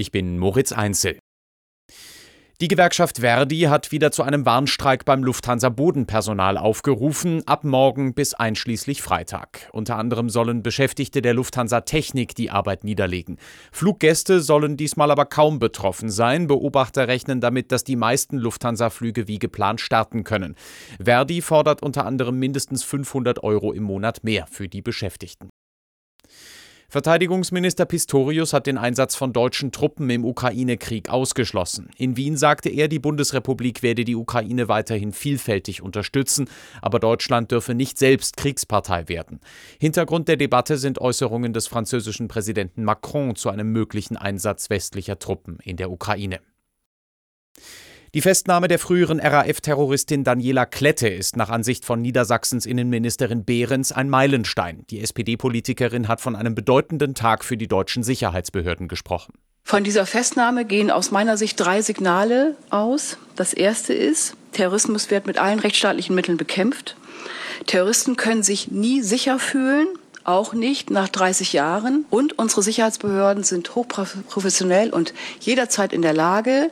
Ich bin Moritz Einzel. Die Gewerkschaft Verdi hat wieder zu einem Warnstreik beim Lufthansa Bodenpersonal aufgerufen, ab morgen bis einschließlich Freitag. Unter anderem sollen Beschäftigte der Lufthansa Technik die Arbeit niederlegen. Fluggäste sollen diesmal aber kaum betroffen sein. Beobachter rechnen damit, dass die meisten Lufthansa-Flüge wie geplant starten können. Verdi fordert unter anderem mindestens 500 Euro im Monat mehr für die Beschäftigten. Verteidigungsminister Pistorius hat den Einsatz von deutschen Truppen im Ukraine-Krieg ausgeschlossen. In Wien sagte er, die Bundesrepublik werde die Ukraine weiterhin vielfältig unterstützen, aber Deutschland dürfe nicht selbst Kriegspartei werden. Hintergrund der Debatte sind Äußerungen des französischen Präsidenten Macron zu einem möglichen Einsatz westlicher Truppen in der Ukraine. Die Festnahme der früheren RAF-Terroristin Daniela Klette ist nach Ansicht von Niedersachsens Innenministerin Behrens ein Meilenstein. Die SPD-Politikerin hat von einem bedeutenden Tag für die deutschen Sicherheitsbehörden gesprochen. Von dieser Festnahme gehen aus meiner Sicht drei Signale aus. Das erste ist, Terrorismus wird mit allen rechtsstaatlichen Mitteln bekämpft. Terroristen können sich nie sicher fühlen, auch nicht nach 30 Jahren. Und unsere Sicherheitsbehörden sind hochprofessionell und jederzeit in der Lage,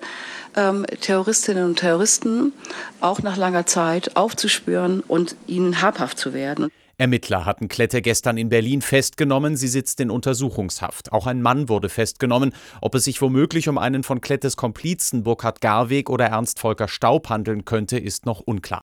ähm, Terroristinnen und Terroristen auch nach langer Zeit aufzuspüren und ihnen habhaft zu werden. Ermittler hatten Klette gestern in Berlin festgenommen. Sie sitzt in Untersuchungshaft. Auch ein Mann wurde festgenommen. Ob es sich womöglich um einen von Klettes Komplizen Burkhard Garweg oder Ernst Volker Staub handeln könnte, ist noch unklar.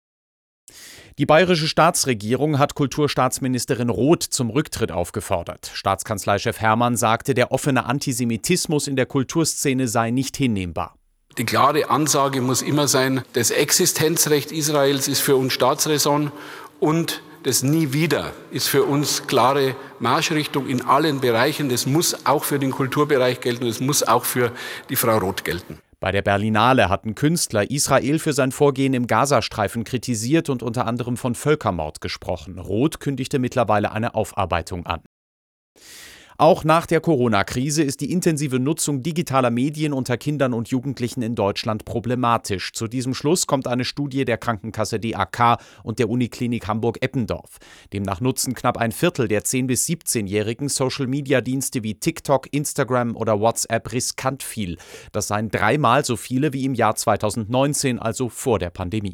Die bayerische Staatsregierung hat Kulturstaatsministerin Roth zum Rücktritt aufgefordert. Staatskanzleichef Hermann sagte, der offene Antisemitismus in der Kulturszene sei nicht hinnehmbar. Die klare Ansage muss immer sein, das Existenzrecht Israels ist für uns Staatsräson und das Nie wieder ist für uns klare Marschrichtung in allen Bereichen. Das muss auch für den Kulturbereich gelten und es muss auch für die Frau Roth gelten. Bei der Berlinale hatten Künstler Israel für sein Vorgehen im Gazastreifen kritisiert und unter anderem von Völkermord gesprochen. Roth kündigte mittlerweile eine Aufarbeitung an. Auch nach der Corona-Krise ist die intensive Nutzung digitaler Medien unter Kindern und Jugendlichen in Deutschland problematisch. Zu diesem Schluss kommt eine Studie der Krankenkasse DAK und der Uniklinik Hamburg-Eppendorf. Demnach nutzen knapp ein Viertel der 10- bis 17-Jährigen Social-Media-Dienste wie TikTok, Instagram oder WhatsApp riskant viel. Das seien dreimal so viele wie im Jahr 2019, also vor der Pandemie.